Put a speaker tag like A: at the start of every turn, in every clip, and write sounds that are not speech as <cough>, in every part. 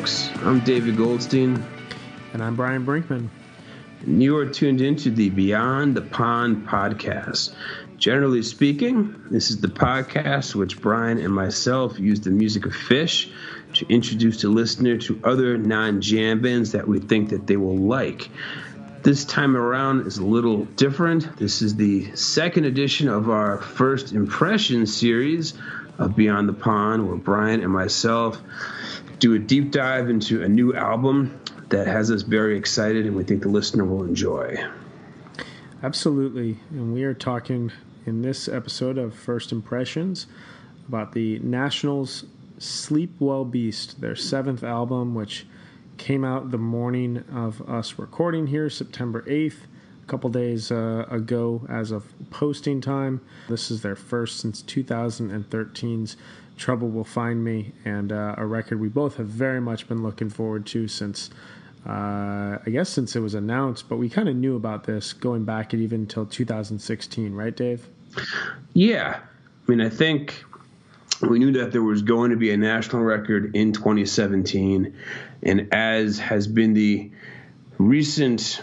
A: folks, I'm David Goldstein,
B: And I'm Brian Brinkman.
A: and you are tuned into the Beyond the Pond podcast. Generally speaking, this is the podcast which Brian and myself use the music of Phish to introduce the listener to other non-jam bands that we think that they will like. This time around is a little different. This is the second edition of our first impression series of Beyond the Pond, where Brian and myself do a deep dive into a new album that has us very excited and we think the listener will enjoy.
B: Absolutely. And we are talking in this episode of First Impressions about the National's Sleep Well Beast, their seventh album, which came out the morning of us recording here, September 8th, a couple days uh, ago as of posting time. This is their first since 2013's Trouble Will Find Me, and uh, a record we both have very much been looking forward to since. Uh, I guess since it was announced, but we kind of knew about this going back even until 2016, right, Dave?
A: Yeah. I mean, I think we knew that there was going to be a national record in 2017. And as has been the recent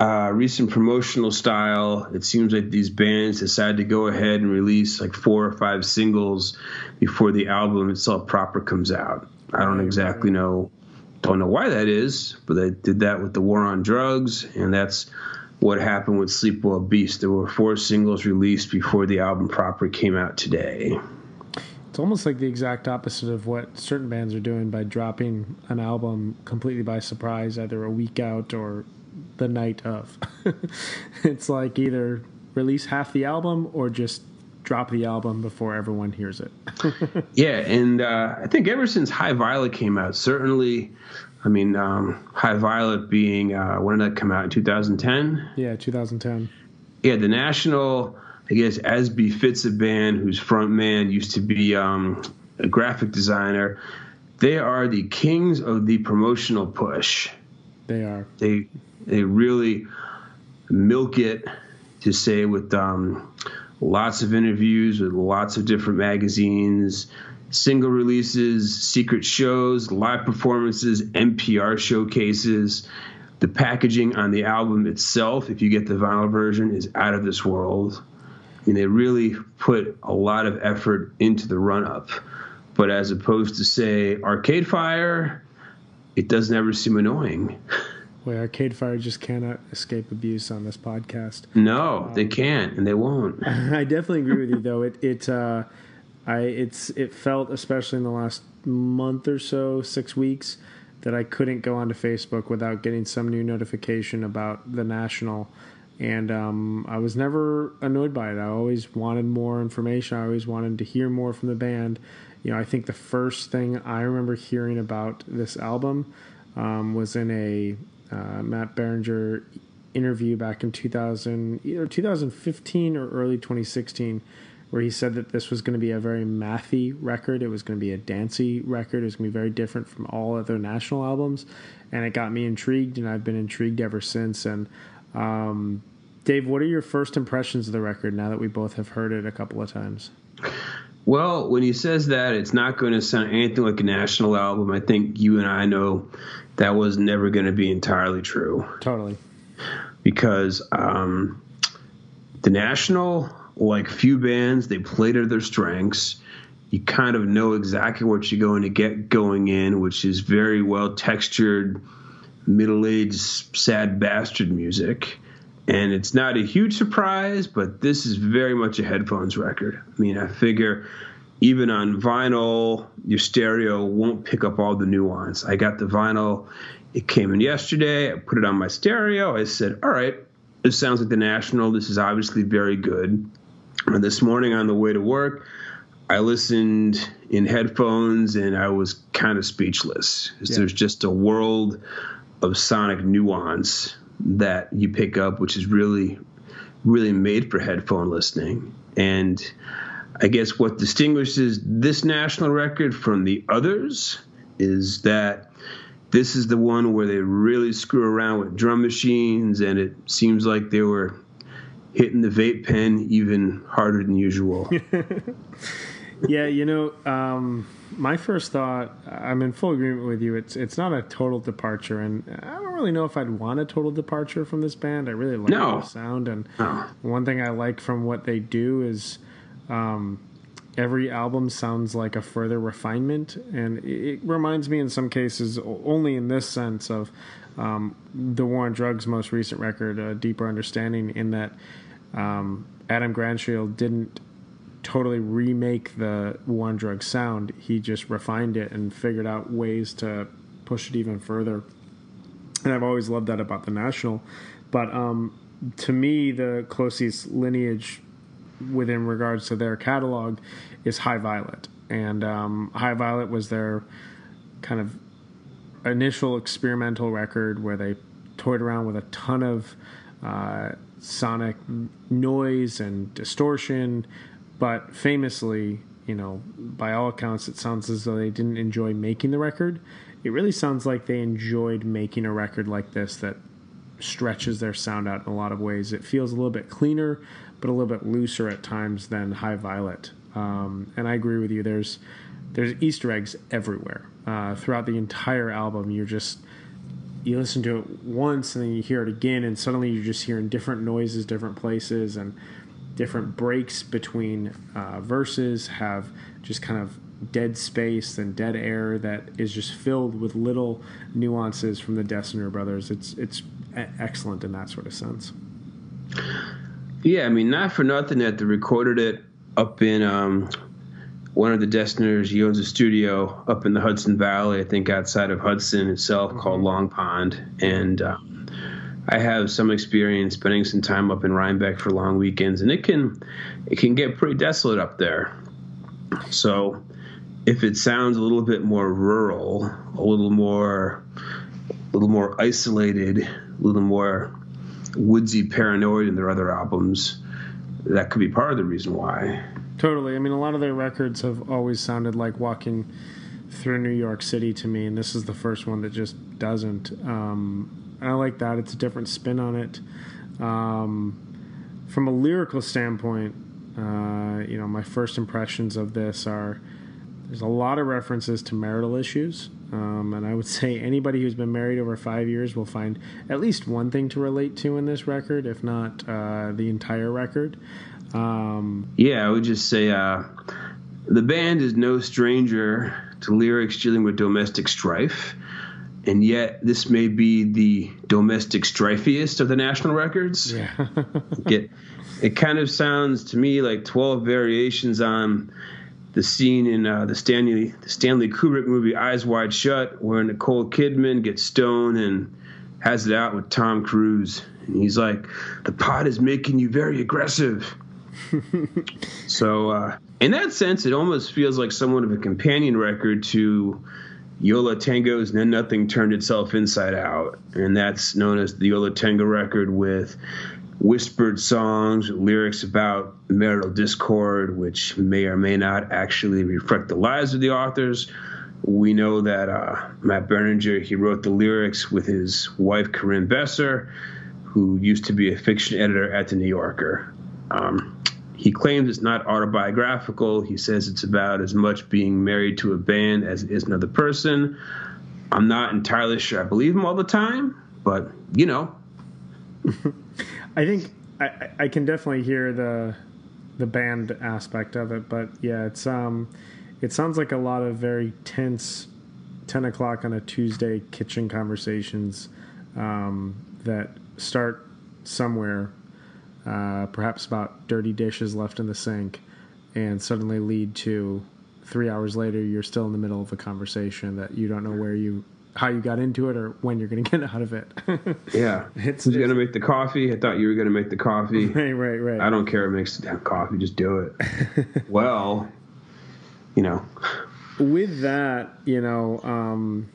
A: uh, recent promotional style, it seems like these bands decide to go ahead and release like four or five singles before the album itself proper comes out. I don't exactly know, don't know why that is, but they did that with the War on Drugs, and that's what happened with Sleep Well Beast. There were four singles released before the album proper came out today.
B: It's almost like the exact opposite of what certain bands are doing by dropping an album completely by surprise, either a week out or the night of. <laughs> it's like either release half the album or just drop the album before everyone hears it. <laughs>
A: Yeah, and uh, I think ever since High Violet came out, certainly, I mean, um, High Violet being, uh, when did that come out? In 2010?
B: yeah, 2010.
A: Yeah, the National, I guess, as befits a band whose front man used to be um, a graphic designer, they are the kings of the promotional push.
B: They are.
A: They they really milk it to say with um, lots of interviews with lots of different magazines, single releases, secret shows, live performances, NPR showcases. The packaging on the album itself, if you get the vinyl version, is out of this world. I mean, they really put a lot of effort into the run up. But as opposed to, say, Arcade Fire, it doesn't ever seem annoying. <laughs>
B: Boy, Arcade Fire just cannot escape abuse on this podcast.
A: No, they can't, and they won't. <laughs>
B: I definitely agree with you, though. It it uh, I it's it felt especially in the last month or so, six weeks, that I couldn't go onto Facebook without getting some new notification about the national. And um, I was never annoyed by it. I always wanted more information. I always wanted to hear more from the band. You know, I think the first thing I remember hearing about this album um, was in a uh, Matt Berninger interview back in 2000, either 2015 or early 2016, where he said that this was going to be a very mathy record. It was going to be a dancey record. It was going to be very different from all other national albums, and it got me intrigued, and I've been intrigued ever since. And um, Dave, what are your first impressions of the record now that we both have heard it a couple of times?
A: Well, when he says that, it's not going to sound anything like a national album. I think you and I know that was never going to be entirely true
B: Totally.
A: because um, the national, like few bands, they played to their strengths. You kind of know exactly what you're going to get going in, which is very well textured, middle aged, sad bastard music. And it's not a huge surprise, but this is very much a headphones record. I mean, I figure even on vinyl, your stereo won't pick up all the nuance. I got the vinyl It came in yesterday. I put it on my stereo. I said, all right, this sounds like the National. This is obviously very good. And this morning on the way to work, I listened in headphones and I was kind of speechless. Yeah. There's just a world of sonic nuance that you pick up, which is really, really made for headphone listening. And I guess what distinguishes this national record from the others is that this is the one where they really screw around with drum machines, and it seems like they were hitting the vape pen even harder than usual. <laughs>
B: yeah, you know, um, my first thought, I'm in full agreement with you. It's it's not a total departure, and I don't really know if I'd want a total departure from this band. I really like no. the sound, and no. one thing I like from what they do is. Um, every album sounds like a further refinement, and it reminds me in some cases, only in this sense, of um, the War on Drugs' most recent record, "A Deeper Understanding," in that um, Adam Granduciel didn't totally remake the War on Drugs sound; he just refined it and figured out ways to push it even further. And I've always loved that about the National, but um, to me, the closest lineage within regards to their catalog is High Violet, and um, High Violet was their kind of initial experimental record where they toyed around with a ton of uh, sonic noise and distortion, but famously, you know, by all accounts, it sounds as though they didn't enjoy making the record. It really sounds like they enjoyed making a record like this that stretches their sound out in a lot of ways. It feels a little bit cleaner, but a little bit looser at times than High Violet. Um, and I agree with you. There's there's Easter eggs everywhere uh, throughout the entire album. You're just you listen to it once and then you hear it again, and suddenly you're just hearing different noises, different places, and different breaks between uh, verses have just kind of dead space and dead air that is just filled with little nuances from the Dessner brothers. It's it's excellent in that sort of sense.
A: Yeah, I mean, not for nothing that they recorded it up in um, one of the Dessners. He owns a studio up in the Hudson Valley, I think outside of Hudson itself, mm-hmm. called Long Pond. And um, I have some experience spending some time up in Rhinebeck for long weekends, and it can it can get pretty desolate up there. So if it sounds a little bit more rural, a little more a little more isolated, a little more woodsy paranoid in their other albums. That could be part of the reason why.
B: Totally. I mean, a lot of their records have always sounded like walking through New York City to me, and this is the first one that just doesn't. Um, I like that. It's a different spin on it. Um, from a lyrical standpoint, uh, you know, my first impressions of this are there's a lot of references to marital issues. Um, and I would <laughs> say anybody who's been married over five years will find at least one thing to relate to in this record, if not uh, the entire record. Um,
A: yeah, I would just say uh, the band is no stranger to lyrics dealing with domestic strife. And yet, this may be the domestic strifiest of the national records. Yeah. <laughs> it, it kind of sounds to me like 12 variations on the scene in uh, the Stanley the Stanley Kubrick movie Eyes Wide Shut, where Nicole Kidman gets stoned and has it out with Tom Cruise, and he's like, "The pot is making you very aggressive." <laughs> so, uh, in that sense, it almost feels like somewhat of a companion record to Yo La Tengo's Then Nothing Turned Itself Inside Out, and that's known as the Yo La Tengo record with whispered songs, lyrics about marital discord, which may or may not actually reflect the lives of the authors. We know that uh, Matt Berninger he wrote the lyrics with his wife Carin Besser, who used to be a fiction editor at the New Yorker. Um, he claims it's not autobiographical. He says it's about as much being married to a band as it is another person. I'm not entirely sure I believe him all the time, but you know. <laughs>
B: I think I, I can definitely hear the the band aspect of it, but yeah, it's um, it sounds like a lot of very tense ten o'clock on a Tuesday kitchen conversations um, that start somewhere, uh, perhaps about dirty dishes left in the sink, and suddenly lead to three hours later you're still in the middle of a conversation that you don't know where you how you got into it or when you're going <laughs> to get out of it.
A: yeah, <laughs>
B: It's-
A: who's gonna make the coffee? I thought you were gonna make the coffee. <laughs>
B: right, right, right.
A: I don't care who makes the damn coffee. Just do it. well, you know,
B: with that, you know, um,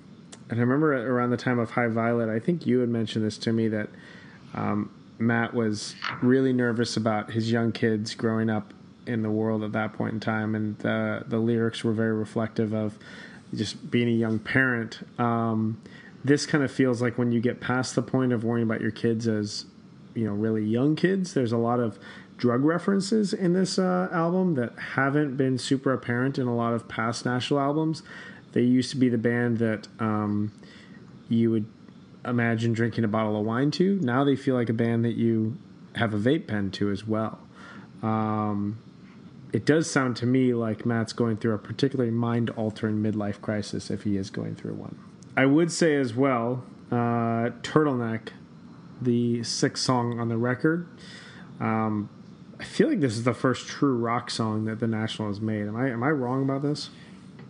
B: and I remember around the time of High Violet, I think you had mentioned this to me that um, Matt was really nervous about his young kids growing up in the world at that point in time, and the the lyrics were very reflective of just being a young parent. Um, this kind of feels like when you get past the point of worrying about your kids as you know really young kids. There's a lot of drug references in this uh, album that haven't been super apparent in a lot of past National albums. They used to be the band that um, you would imagine drinking a bottle of wine to. Now they feel like a band that you have a vape pen to as well. Um, it does sound to me like Matt's going through a particularly mind altering midlife crisis if he is going through one. I would say as well, uh, Turtleneck, the sixth song on the record. Um, I feel like this is the first true rock song that the National has made. Am I am I wrong about this?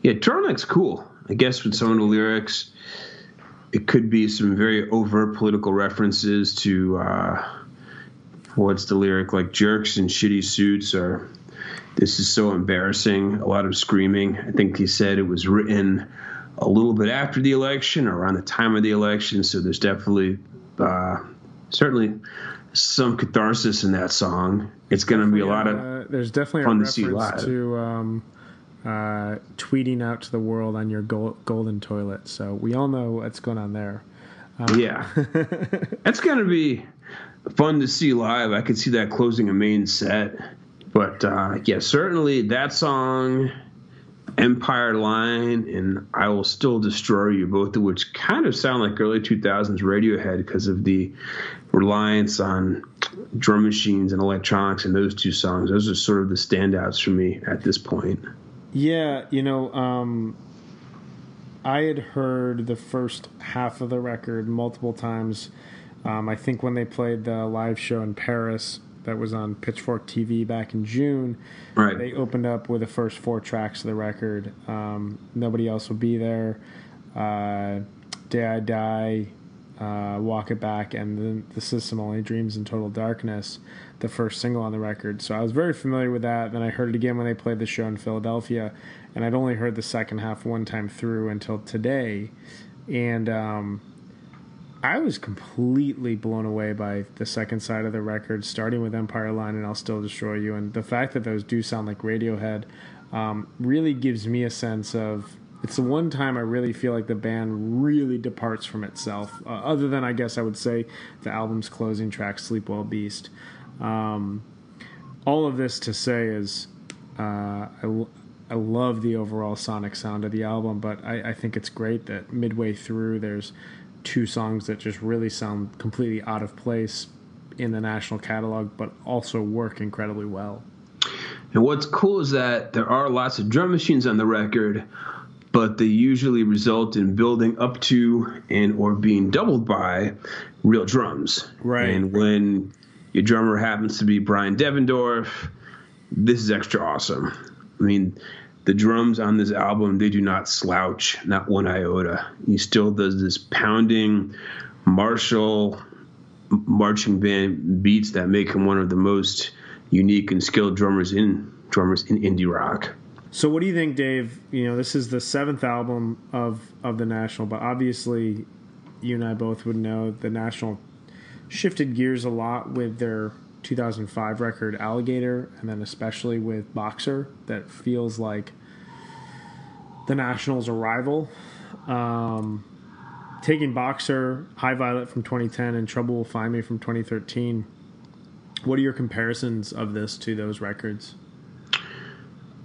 A: yeah, turtleneck's cool. I guess with some of the lyrics, it could be some very overt political references to uh, what's the lyric like jerks in shitty suits or this is so embarrassing. A lot of screaming. I think he said it was written a little bit after the election or around the time of the election. So there's definitely, uh, certainly, some catharsis in that song. It's going to be a lot of
B: Uh, there's definitely
A: fun
B: a
A: to see
B: reference
A: live. to,
B: to um, uh, tweeting out to the world on your gold, golden toilet. So we all know what's going on there.
A: Yeah. <laughs> That's going to be fun to see live. I could see that closing a main set. But uh, yeah, certainly that song, Empire Line, and I Will Still Destroy You, both of which kind of sound like early 2000s Radiohead because of the reliance on drum machines and electronics in those two songs. Those are sort of the standouts for me at this point.
B: Yeah, you know, um, I had heard the first half of the record multiple times. Um, I think when they played the live show in Paris that was on Pitchfork TV back in June,
A: Right.
B: they opened up with the first four tracks of the record. Um, Nobody else will be there. Uh, Day I Die, uh, Walk It Back, and then The System Only Dreams in Total Darkness, the first single on the record. So I was very familiar with that. Then I heard it again when they played the show in Philadelphia, and I'd only heard the second half one time through until today. And um, I was completely blown away by the second side of the record, starting with Empire Line and I'll Still Destroy You. And the fact that those do sound like Radiohead um, really gives me a sense of it's the one time I really feel like the band really departs from itself, uh, other than I guess I would say the album's closing track, Sleep Well Beast. Um, all of this to say is uh, I, I love the overall sonic sound of the album, but I, I think it's great that midway through there's two songs that just really sound completely out of place in the national catalog, but also work incredibly well.
A: And what's cool is that there are lots of drum machines on the record, but they usually result in building up to and or being doubled by real drums.
B: Right.
A: And when your drummer happens to be Bryan Devendorf, this is extra awesome. I mean, the drums on this album, they do not slouch, not one iota. He still does this pounding martial marching band beats that make him one of the most unique and skilled drummers in drummers in indie rock.
B: So, what do you think, Dave? You know, this is the seventh album of of the National, but obviously, you and I both would know the National shifted gears a lot with their 2005 record Alligator, and then especially with Boxer. That feels like the National's arrival. Um, taking Boxer, High Violet from 2010, and Trouble Will Find Me from 2013. What are your comparisons of this to those records?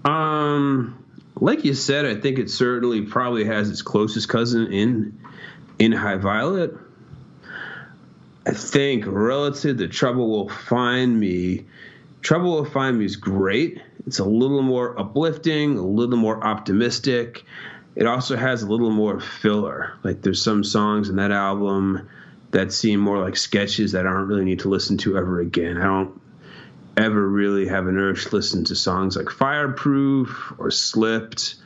A: Um, like you said, I think it certainly probably has its closest cousin in in High Violet. I think relative to Trouble Will Find Me, Trouble Will Find Me is great. It's a little more uplifting, a little more optimistic. It also has a little more filler. Like there's some songs in that album that seem more like sketches that I don't really need to listen to ever again. I don't ever really have an urge to listen to songs like Fireproof or Slipped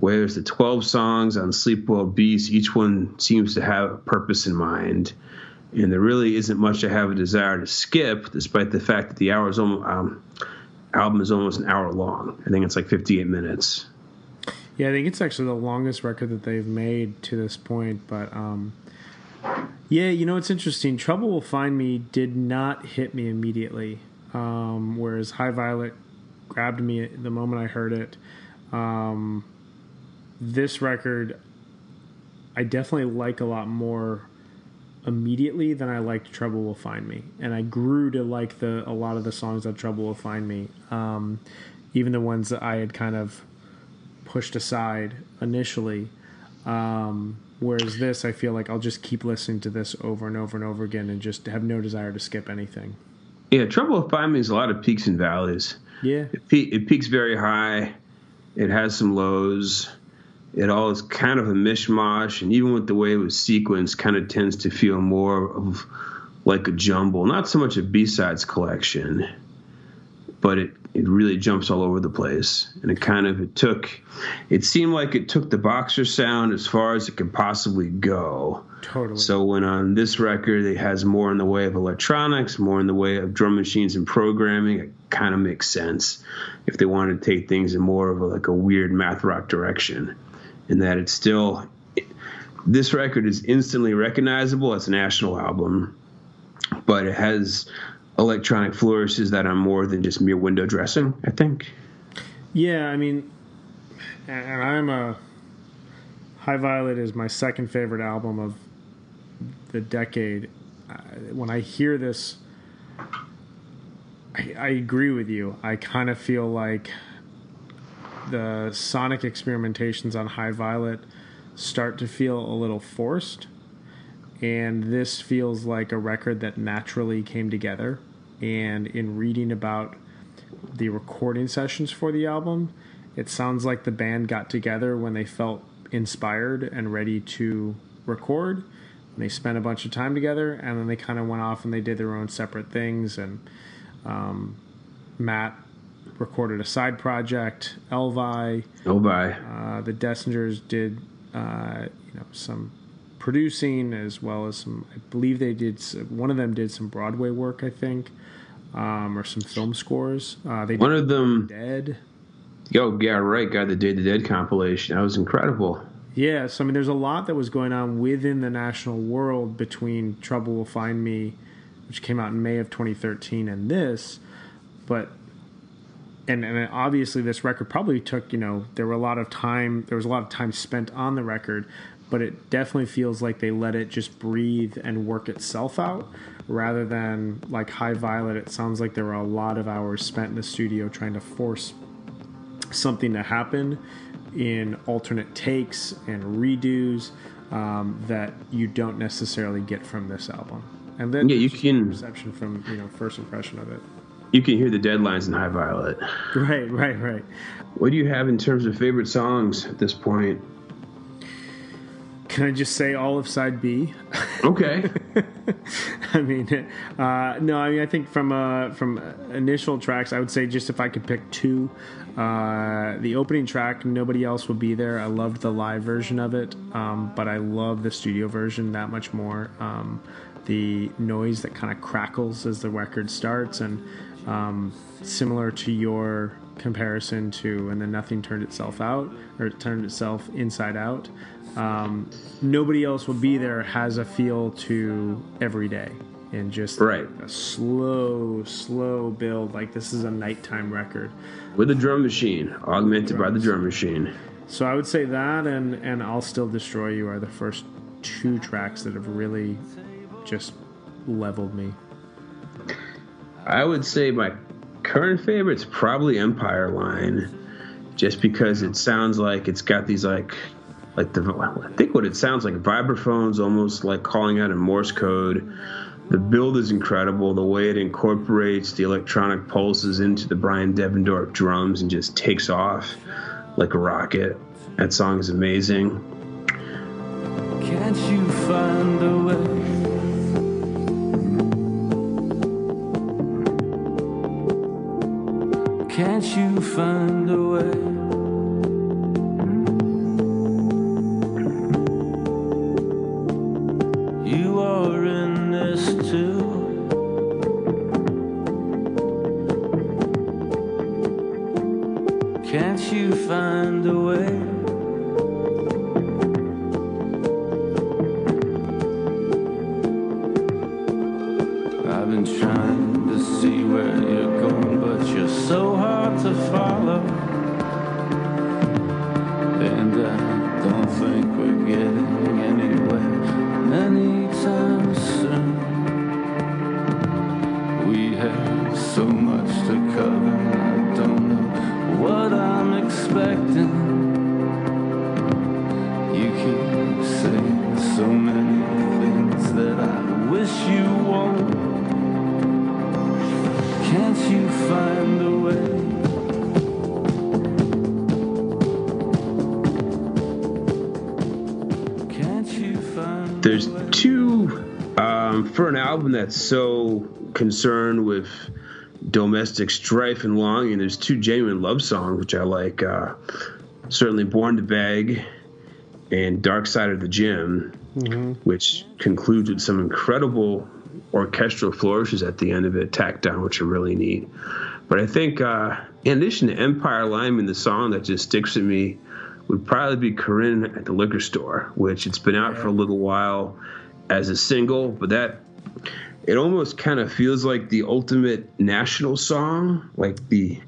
A: Whereas the 12 songs on Sleep Well Beast, each one seems to have a purpose in mind. And there really isn't much I have a desire to skip, despite the fact that the hour is almost, um, album is almost an hour long. I think it's like 58 minutes.
B: Yeah, I think it's actually the longest record that they've made to this point. But um, yeah, you know, it's interesting. Trouble Will Find Me did not hit me immediately, um, whereas High Violet grabbed me the moment I heard it. Um, this record, I definitely like a lot more immediately than I liked Trouble Will Find Me, and I grew to like the a lot of the songs that Trouble Will Find Me, um, even the ones that I had kind of pushed aside initially. Um, whereas this, I feel like I'll just keep listening to this over and over and over again, and just have no desire to skip anything.
A: Yeah, Trouble Will Find Me is a lot of peaks and valleys.
B: Yeah,
A: it, pe- it peaks very high. It has some lows it all is kind of a mishmash, and even with the way it was sequenced, kind of tends to feel more of like a jumble. Not so much a B sides collection, but it it really jumps all over the place, and it kind of it took. It seemed like it took the boxer sound as far as it could possibly go.
B: Totally.
A: So when on this record it has more in the way of electronics, more in the way of drum machines and programming, it kind of makes sense if they wanted to take things in more of a, like a weird math rock direction in that it's still this record is instantly recognizable as a national album, but it has electronic flourishes that are more than just mere window dressing. I think.
B: Yeah, I mean, and I'm a High Violet is my second favorite album of the decade. Uh, when I hear this, I, I agree with you. I kind of feel like the sonic experimentations on High Violet start to feel a little forced. And this feels like a record that naturally came together. And in reading about the recording sessions for the album, it sounds like the band got together when they felt inspired and ready to record. And they spent a bunch of time together, and then they kind of went off and they did their own separate things. And um, Matt recorded a side project. EL VY,
A: Elvi,
B: uh, the Dessingers did uh, you know some producing as well as some. I believe they did one of them did some Broadway work. I think. Um, or some film scores. Uh, they
A: one of them
B: Dead.
A: Yo, yeah, right. Got the Day the Dead compilation. That was incredible.
B: Yeah, so I mean, there's a lot that was going on within the national world between Trouble Will Find Me, which came out in May of 2013, and this. But and, and obviously this record probably took you know there were a lot of time there was a lot of time spent on the record but it definitely feels like they let it just breathe and work itself out rather than like high violet it sounds like there were a lot of hours spent in the studio trying to force something to happen in alternate takes and redos um, that you don't necessarily get from this album and then
A: yeah you can
B: perception from you know first impression of it
A: you can hear the deadlines in High Violet. <laughs>
B: Right, right, right.
A: What do you have in terms of favorite songs at this point?
B: Can I just say all of side B?
A: Okay. <laughs>
B: I mean, uh, no. I mean, I think from uh, from initial tracks, I would say just if I could pick two, uh, the opening track, "Nobody Else Will Be There." I loved the live version of it, um, but I love the studio version that much more. Um, the noise that kind of crackles as the record starts, and um, similar to your comparison to and then nothing turned itself out or it turned itself inside out um, nobody else will be there has a feel to every day and just
A: right.
B: a slow slow build like this is a nighttime record.
A: With a drum machine augmented by the drum machine.
B: So i would say that and and i'll still destroy you are the first two tracks that have really just leveled me.
A: I would say my current favorite's probably Empire Line, just because it sounds like it's got these like like the I think what it sounds like vibraphones, almost like calling out in Morse code. The build is incredible. The way it incorporates the electronic pulses into the Bryan Devendorf drums and just takes off like a rocket. That song is amazing. Can't you find a way? Can't you find a way?
C: Cover, I don't know what I'm expecting. You keep saying so many things that I wish you won't. Can't you find a way? Can't you find
A: There's two um, for an album that's so concerned with domestic strife and longing. There's two genuine love songs which I like. Uh, certainly, "Born to Beg" and "Dark Side of the Gym," which concludes with some incredible orchestral flourishes at the end of it, tacked down, which are really neat. But I think, uh, in addition to Empire Line and the song that just sticks with me, would probably be Carin at the liquor store, which it's been out for a little while as a single, but that it almost kind of feels like the ultimate national song, like the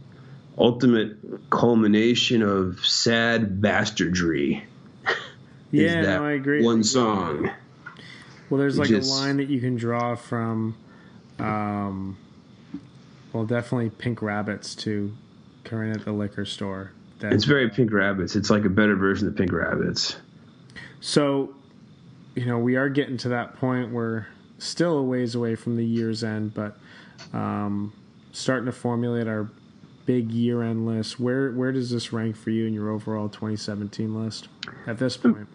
A: ultimate culmination of sad bastardry. <laughs> is
B: Yeah,
A: that
B: no, I agree.
A: One song.
B: Well, there's like
A: Just-
B: a line that you can draw from, um, well, definitely Pink Rabbits to Carin at the liquor store. That,
A: It's very Pink Rabbits. It's like a better version of Pink Rabbits.
B: so, you know, we are getting to that point where still a ways away from the year's end, but um, starting to formulate our big year end list. Where where does this rank for you in your overall 2017 list at this point?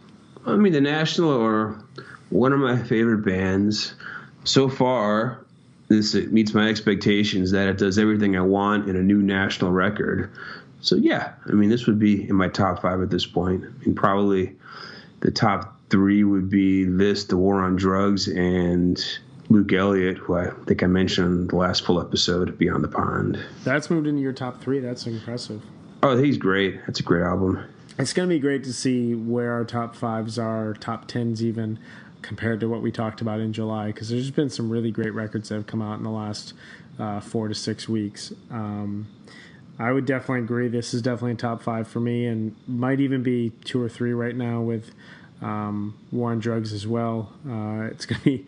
A: I mean, the National are one of my favorite bands. So far, this it meets my expectations that it does everything I want in a new national record. So yeah, I mean, this would be in my top five at this point. I mean, probably the top three would be this, The War on Drugs, and Luke Elliott, who I think I mentioned in the last full episode, Beyond the Pond.
B: That's moved into your top three. That's impressive.
A: Oh, he's great. That's a great album.
B: It's going to be great to see where our top fives are, top tens even, compared to what we talked about in July, because there's been some really great records that have come out in the last uh, four to six weeks. Um, I would definitely agree. This is definitely a top five for me, and might even be two or three right now with um, War on Drugs as well. Uh, it's going to be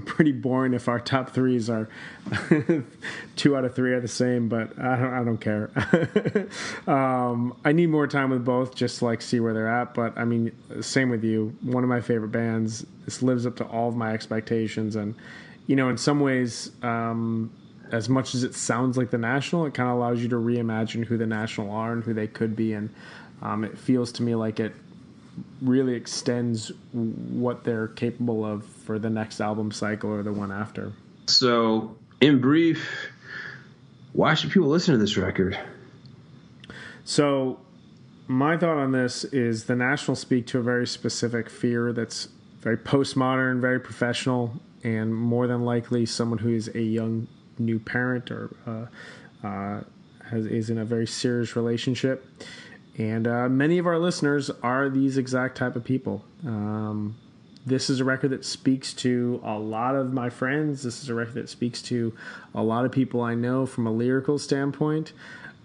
B: <laughs> pretty boring if our top threes are <laughs> two out of three are the same, but I don't, I don't care. <laughs> um, I need more time with both just to like see where they're at. But I mean, same with you. One of my favorite bands. This lives up to all of my expectations, and you know, in some ways. Um, as much as it sounds like the National, it kind of allows you to reimagine who the National are and who they could be, and um, it feels to me like it really extends what they're capable of for the next album cycle or the one after.
A: So, in brief, why should people listen to this record?
B: So, my thought on this is the National speak to a very specific fear that's very postmodern, very professional, and more than likely someone who is a young new parent or uh, uh, has, is in a very serious relationship. And uh, many of our listeners are these exact type of people. Um, this is a record that speaks to a lot of my friends. This is a record that speaks to a lot of people I know from a lyrical standpoint.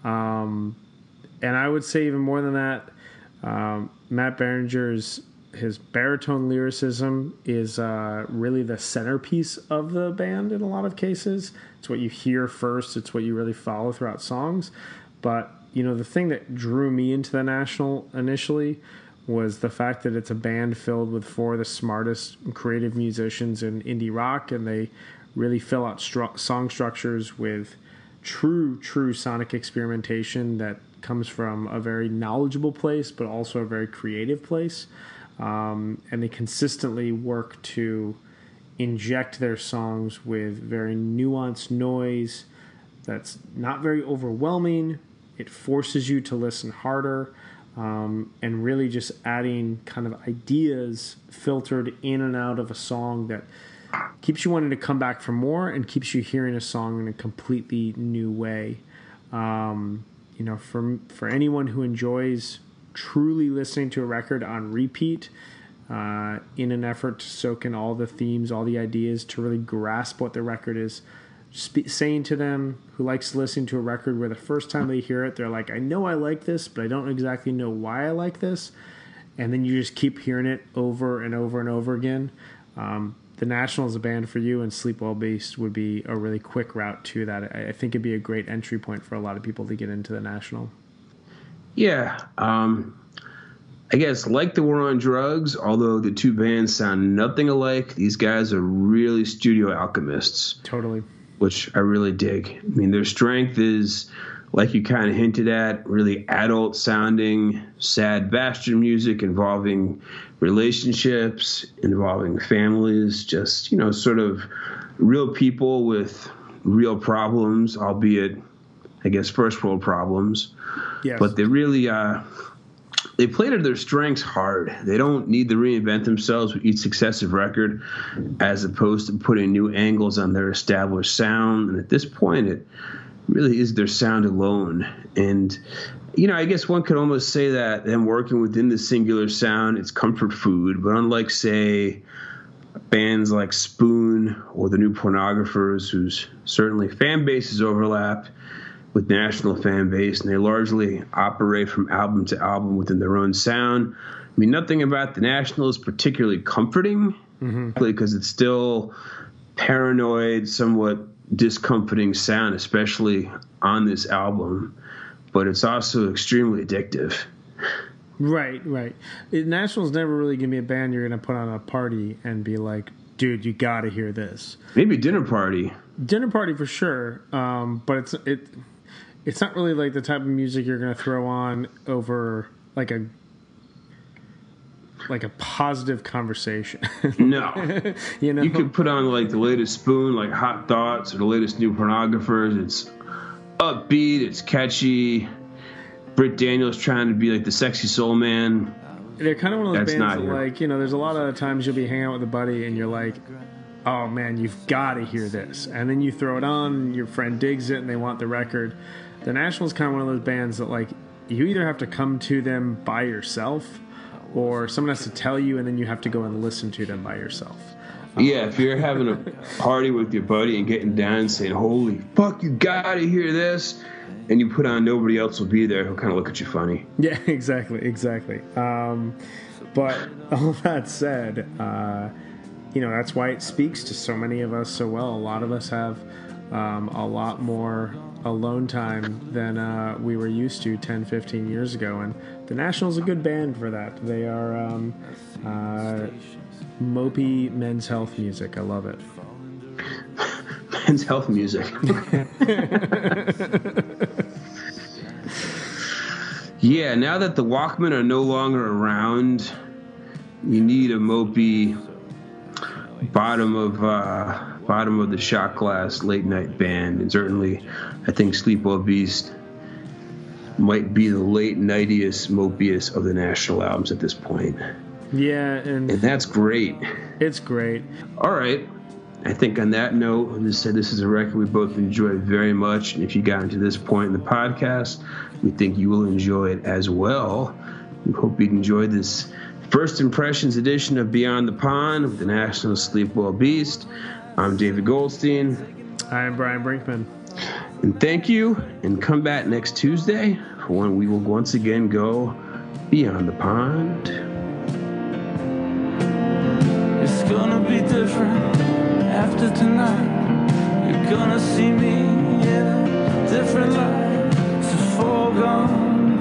B: Um, and I would say even more than that, um, Matt Berninger's his baritone lyricism is uh, really the centerpiece of the band in a lot of cases. It's what you hear first. It's what you really follow throughout songs. But you know, the thing that drew me into the National initially was the fact that it's a band filled with four of the smartest creative musicians in indie rock, and they really fill out stru- song structures with true, true sonic experimentation that comes from a very knowledgeable place, but also a very creative place. Um, and they consistently work to inject their songs with very nuanced noise that's not very overwhelming. It forces you to listen harder um, and really just adding kind of ideas filtered in and out of a song that keeps you wanting to come back for more and keeps you hearing a song in a completely new way. Um, you know, for for anyone who enjoys truly listening to a record on repeat, uh, in an effort to soak in all the themes, all the ideas, to really grasp what the record is spe- saying to them who likes listening to a record where the first time they hear it, they're like, I know I like this, but I don't exactly know why I like this. And then you just keep hearing it over and over and over again. Um, the National is a band for you, and Sleep Well Beast would be a really quick route to that. I, I think it'd be a great entry point for a lot of people to get into the National.
A: Yeah. Um, I guess like the War on Drugs, although the two bands sound nothing alike, these guys are really studio alchemists.
B: Totally
A: which I really dig. I mean, their strength is, like you kind of hinted at, really adult sounding, sad bastard music involving relationships, involving families, just, you know, sort of real people with real problems, albeit, I guess, first world problems. Yes. But they really, uh, they play to their strengths hard. They don't need to reinvent themselves with each successive record, as opposed to putting new angles on their established sound. And at this point, it really is their sound alone. And you know, I guess one could almost say that them working within the singular sound, it's comfort food. But unlike, say, bands like Spoon or the New Pornographers, whose certainly fan bases overlap with national fan base, and they largely operate from album to album within their own sound. I mean, nothing about the National is particularly comforting mm-hmm. because it's still paranoid, somewhat discomforting sound, especially on this album. But it's also extremely addictive.
B: Right, right. National's never really gonna be a band you're gonna put on a party and be like, dude, you gotta hear this.
A: Maybe dinner party.
B: Dinner party for sure. Um, but it's it it's not really like the type of music you're going to throw on over like a like a positive conversation. <laughs>
A: no, you know, you could put on like the latest Spoon, like Hot Thoughts, or the latest New Pornographers. It's upbeat, it's catchy. Britt Daniels trying to be like the sexy soul man.
B: They're kind of one of those That's bands that, like, you know, there's a lot of times you'll be hanging out with a buddy and you're like, oh man, you've got to hear this. And then you throw it on, your friend digs it, and they want the record the National's kind of one of those bands that like you either have to come to them by yourself or someone has to tell you and then you have to go and listen to them by yourself.
A: Yeah, if you're having a party with your buddy and getting down and saying, Holy fuck, you gotta hear this and you put on nobody else will be there, he'll kinda look at you funny.
B: Yeah, <laughs> exactly, exactly. Um, but <laughs> all that said, uh, you know, that's why it speaks to so many of us so well. A lot of us have um, a lot more alone time than uh, we were used to 10, 15 years ago. And the National's a good band for that. They are um, uh, mopey men's health music. I love it. <laughs>
A: men's health music. <laughs> yeah, now that the Walkmen are no longer around, you need a mopey bottom of uh, bottom of the shot glass late night band, and certainly I think Sleep Well Beast might be the late nightiest, mopiest of the national albums at this point.
B: Yeah, and,
A: and that's great.
B: It's great.
A: All right. I think on that note, I just said this is a record we both enjoy very much. And if you got to this point in the podcast, we think you will enjoy it as well. We hope you enjoyed this first impressions edition of Beyond the Pond with the National Sleep Well Beast. I'm David Goldstein.
B: I'm Brian Brinkman.
A: And thank you, and come back next Tuesday for when we will once again go beyond the pond.
C: It's gonna be different after tonight. You're gonna see me in a different light. It's a foregone